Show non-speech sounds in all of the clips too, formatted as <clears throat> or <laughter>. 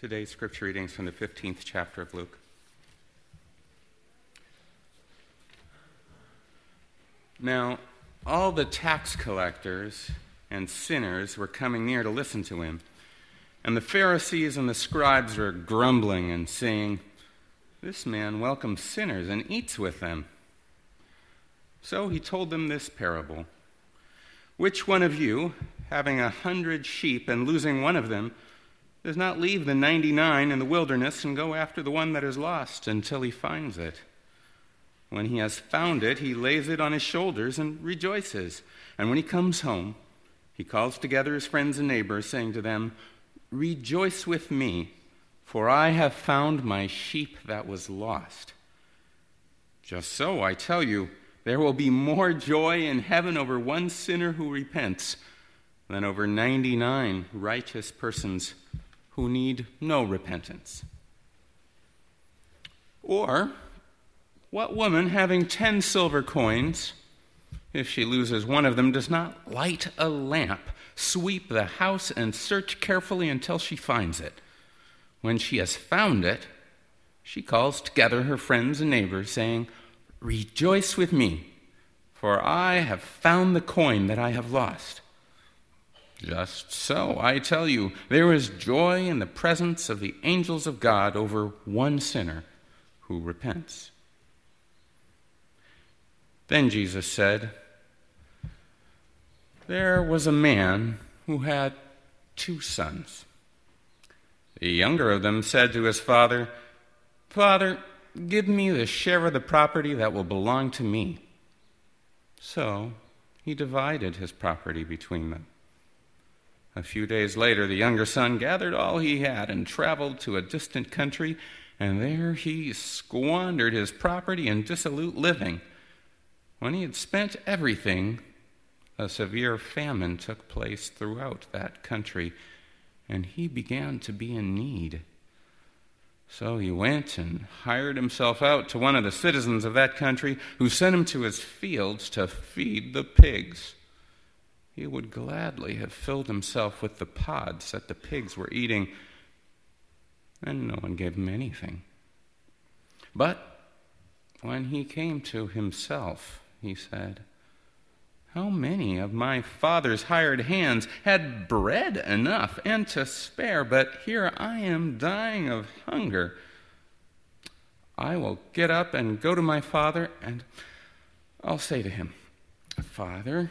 Today's scripture readings from the 15th chapter of Luke. Now, all the tax collectors and sinners were coming near to listen to him, and the Pharisees and the scribes were grumbling and saying, This man welcomes sinners and eats with them. So he told them this parable Which one of you, having a hundred sheep and losing one of them, does not leave the 99 in the wilderness and go after the one that is lost until he finds it. When he has found it, he lays it on his shoulders and rejoices. And when he comes home, he calls together his friends and neighbors, saying to them, Rejoice with me, for I have found my sheep that was lost. Just so, I tell you, there will be more joy in heaven over one sinner who repents than over 99 righteous persons who need no repentance? Or, what woman having ten silver coins, if she loses one of them, does not light a lamp, sweep the house, and search carefully until she finds it? When she has found it, she calls together her friends and neighbors, saying, Rejoice with me, for I have found the coin that I have lost. Just so, I tell you, there is joy in the presence of the angels of God over one sinner who repents. Then Jesus said, There was a man who had two sons. The younger of them said to his father, Father, give me the share of the property that will belong to me. So he divided his property between them. A few days later, the younger son gathered all he had and traveled to a distant country, and there he squandered his property in dissolute living. When he had spent everything, a severe famine took place throughout that country, and he began to be in need. So he went and hired himself out to one of the citizens of that country, who sent him to his fields to feed the pigs. He would gladly have filled himself with the pods that the pigs were eating, and no one gave him anything. But when he came to himself, he said, How many of my father's hired hands had bread enough and to spare, but here I am dying of hunger? I will get up and go to my father, and I'll say to him, Father,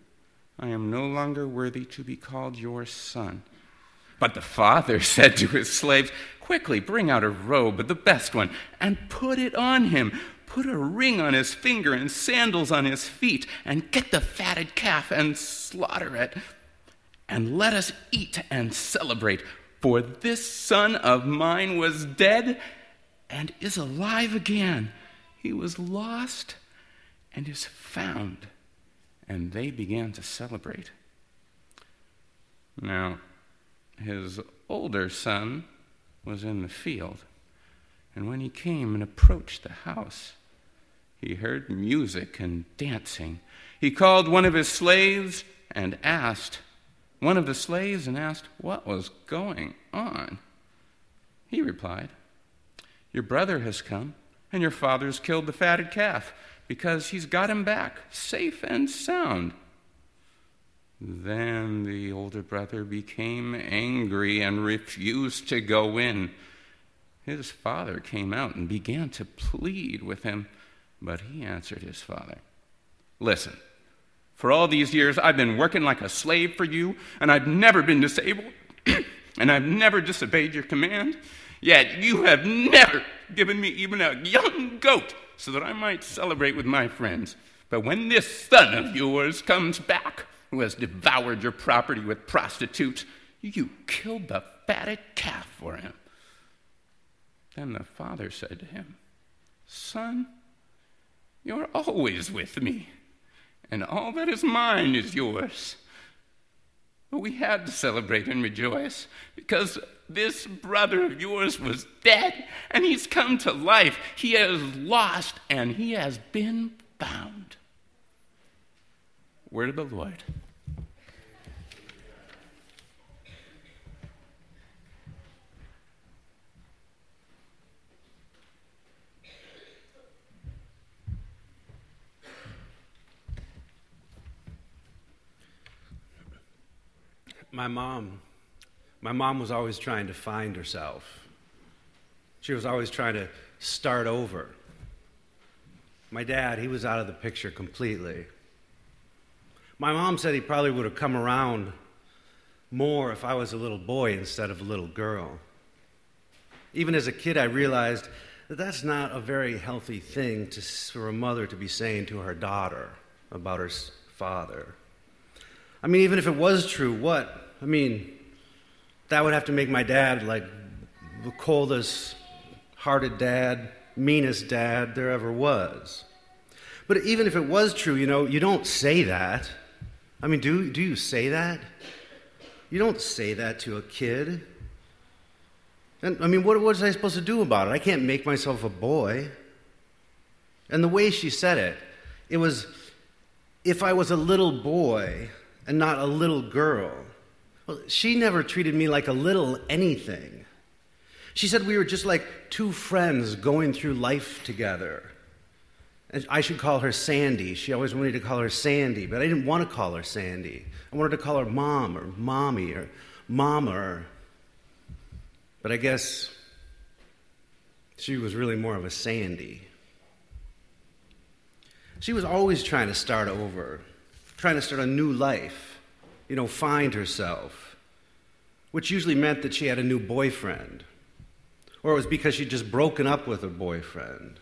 I am no longer worthy to be called your son. But the father <laughs> said to his slaves, Quickly bring out a robe, the best one, and put it on him. Put a ring on his finger and sandals on his feet, and get the fatted calf and slaughter it. And let us eat and celebrate. For this son of mine was dead and is alive again. He was lost and is found and they began to celebrate. Now, his older son was in the field, and when he came and approached the house, he heard music and dancing. He called one of his slaves and asked, one of the slaves and asked what was going on. He replied, Your brother has come, and your father's killed the fatted calf because he's got him back safe and sound. Then the older brother became angry and refused to go in. His father came out and began to plead with him, but he answered his father Listen, for all these years I've been working like a slave for you, and I've never been disabled, <clears throat> and I've never disobeyed your command. Yet you have never given me even a young goat so that I might celebrate with my friends. But when this son of yours comes back, who has devoured your property with prostitutes, you killed the fatted calf for him. Then the father said to him, Son, you're always with me, and all that is mine is yours. We had to celebrate and rejoice because this brother of yours was dead and he's come to life. He has lost and he has been found. Word of the Lord. My mom, my mom was always trying to find herself. She was always trying to start over. My dad, he was out of the picture completely. My mom said he probably would have come around more if I was a little boy instead of a little girl. Even as a kid, I realized that that's not a very healthy thing to, for a mother to be saying to her daughter about her father. I mean, even if it was true, what? I mean, that would have to make my dad like the coldest hearted dad, meanest dad there ever was. But even if it was true, you know, you don't say that. I mean, do, do you say that? You don't say that to a kid. And I mean, what, was I supposed to do about it? I can't make myself a boy. And the way she said it, it was if I was a little boy, and not a little girl. Well, she never treated me like a little anything. She said we were just like two friends going through life together. And I should call her Sandy. She always wanted to call her Sandy, but I didn't want to call her Sandy. I wanted to call her Mom or Mommy or Mama. Or... But I guess she was really more of a Sandy. She was always trying to start over trying to start a new life, you know, find herself, which usually meant that she had a new boyfriend, or it was because she'd just broken up with her boyfriend.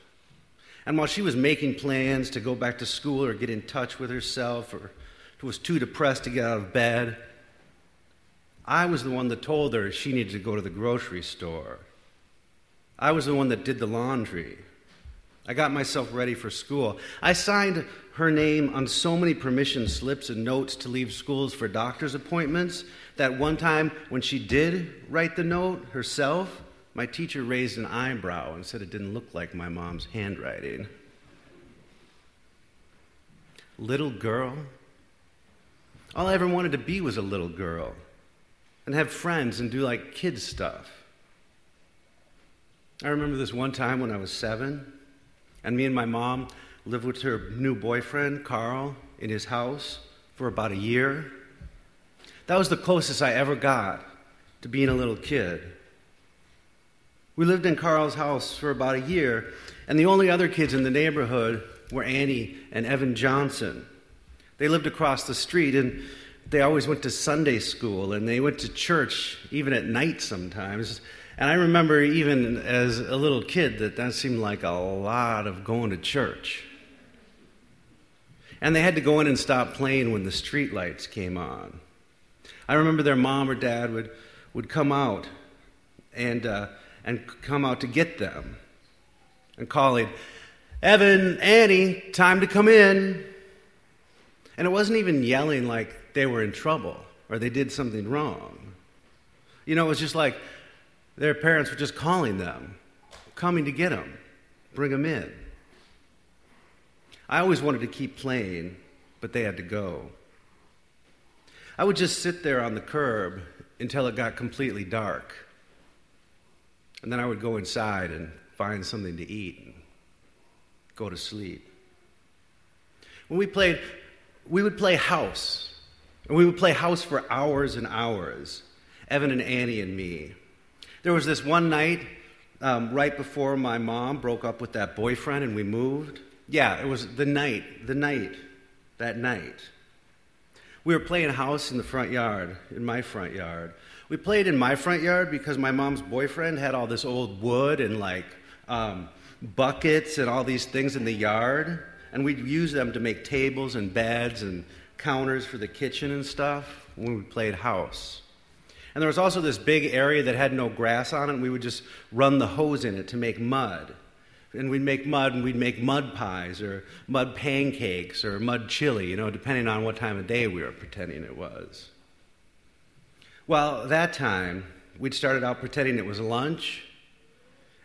And while she was making plans to go back to school or get in touch with herself, or was too depressed to get out of bed, I was the one that told her she needed to go to the grocery store. I was the one that did the laundry. I got myself ready for school. I signed her name on so many permission slips and notes to leave schools for doctor's appointments that one time when she did write the note herself, my teacher raised an eyebrow and said it didn't look like my mom's handwriting. Little girl? All I ever wanted to be was a little girl and have friends and do like kids stuff. I remember this one time when I was seven, and me and my mom lived with her new boyfriend, Carl, in his house for about a year. That was the closest I ever got to being a little kid. We lived in Carl's house for about a year, and the only other kids in the neighborhood were Annie and Evan Johnson. They lived across the street, and they always went to Sunday school, and they went to church even at night sometimes. And I remember, even as a little kid, that that seemed like a lot of going to church. And they had to go in and stop playing when the street lights came on. I remember their mom or dad would, would come out and, uh, and come out to get them and calling, Evan, Annie, time to come in. And it wasn't even yelling like they were in trouble or they did something wrong. You know, it was just like their parents were just calling them, coming to get them, bring them in. I always wanted to keep playing, but they had to go. I would just sit there on the curb until it got completely dark. And then I would go inside and find something to eat and go to sleep. When we played, we would play house. And we would play house for hours and hours, Evan and Annie and me. There was this one night um, right before my mom broke up with that boyfriend and we moved. Yeah, it was the night, the night, that night. We were playing house in the front yard, in my front yard. We played in my front yard because my mom's boyfriend had all this old wood and like um, buckets and all these things in the yard. And we'd use them to make tables and beds and counters for the kitchen and stuff when we played house. And there was also this big area that had no grass on it, and we would just run the hose in it to make mud. And we'd make mud, and we'd make mud pies, or mud pancakes, or mud chili, you know, depending on what time of day we were pretending it was. Well, that time, we'd started out pretending it was lunch,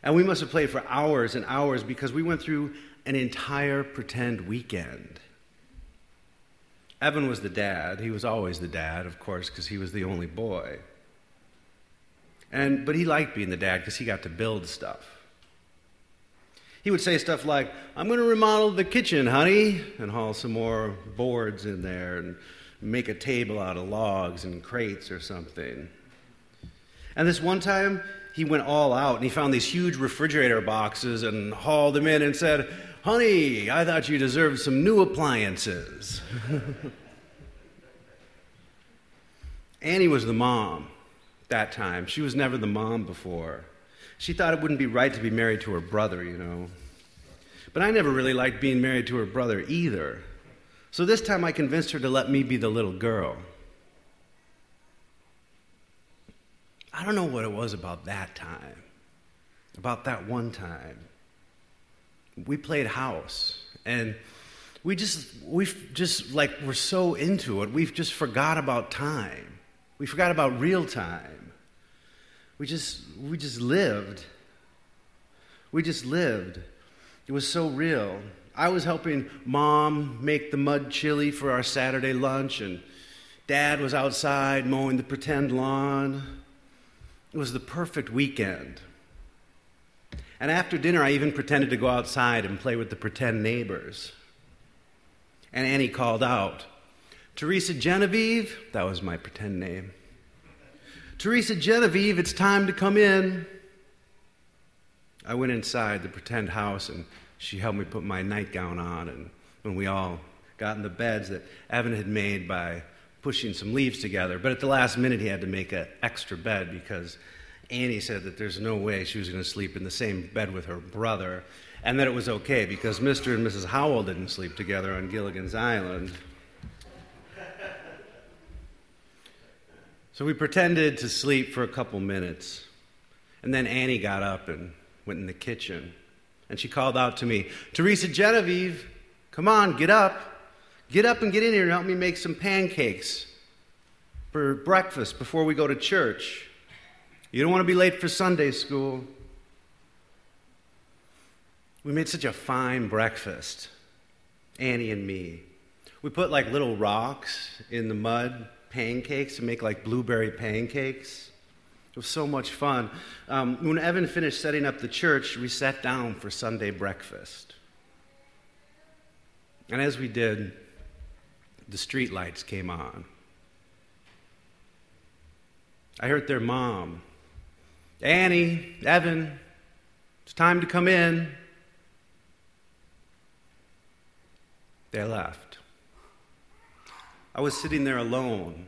and we must have played for hours and hours because we went through an entire pretend weekend. Evan was the dad. He was always the dad, of course, because he was the only boy. And, but he liked being the dad because he got to build stuff. He would say stuff like, I'm going to remodel the kitchen, honey, and haul some more boards in there and make a table out of logs and crates or something. And this one time, he went all out and he found these huge refrigerator boxes and hauled them in and said, Honey, I thought you deserved some new appliances. <laughs> Annie was the mom that time. She was never the mom before. She thought it wouldn't be right to be married to her brother, you know. But I never really liked being married to her brother either. So this time I convinced her to let me be the little girl. I don't know what it was about that time, about that one time. We played house, and we just, we just like, we're so into it, we've just forgot about time. We forgot about real time. We just, we just lived. We just lived. It was so real. I was helping mom make the mud chili for our Saturday lunch, and dad was outside mowing the pretend lawn. It was the perfect weekend. And after dinner, I even pretended to go outside and play with the pretend neighbors. And Annie called out, Teresa Genevieve, that was my pretend name. Teresa Genevieve, it's time to come in. I went inside the pretend house and she helped me put my nightgown on. And when we all got in the beds that Evan had made by pushing some leaves together. But at the last minute, he had to make an extra bed because Annie said that there's no way she was going to sleep in the same bed with her brother, and that it was okay because Mr. and Mrs. Howell didn't sleep together on Gilligan's Island. So we pretended to sleep for a couple minutes. And then Annie got up and went in the kitchen. And she called out to me, Teresa Genevieve, come on, get up. Get up and get in here and help me make some pancakes for breakfast before we go to church. You don't want to be late for Sunday school. We made such a fine breakfast, Annie and me. We put like little rocks in the mud pancakes to make like blueberry pancakes. It was so much fun. Um, when Evan finished setting up the church, we sat down for Sunday breakfast. And as we did, the street lights came on. I heard their mom, Annie, Evan, it's time to come in. They left. I was sitting there alone,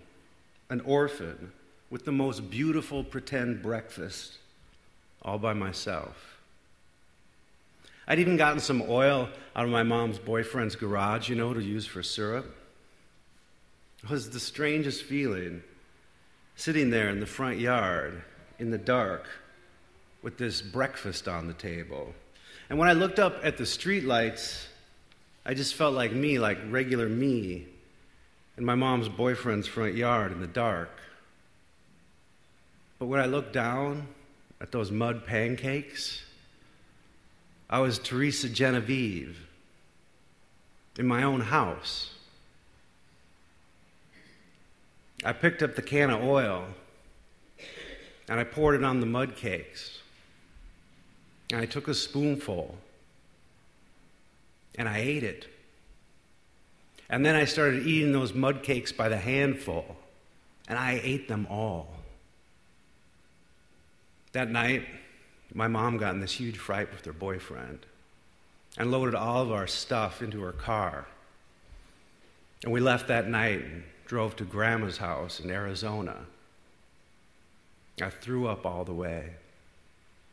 an orphan, with the most beautiful pretend breakfast, all by myself. I'd even gotten some oil out of my mom's boyfriend's garage, you know, to use for syrup. It was the strangest feeling sitting there in the front yard in the dark with this breakfast on the table. And when I looked up at the streetlights, I just felt like me, like regular me, in my mom's boyfriend's front yard in the dark. But when I looked down at those mud pancakes, I was Teresa Genevieve in my own house. I picked up the can of oil and I poured it on the mud cakes. And I took a spoonful and I ate it. And then I started eating those mud cakes by the handful, and I ate them all. That night, my mom got in this huge fight with her boyfriend and loaded all of our stuff into her car. And we left that night and drove to grandma's house in Arizona. I threw up all the way.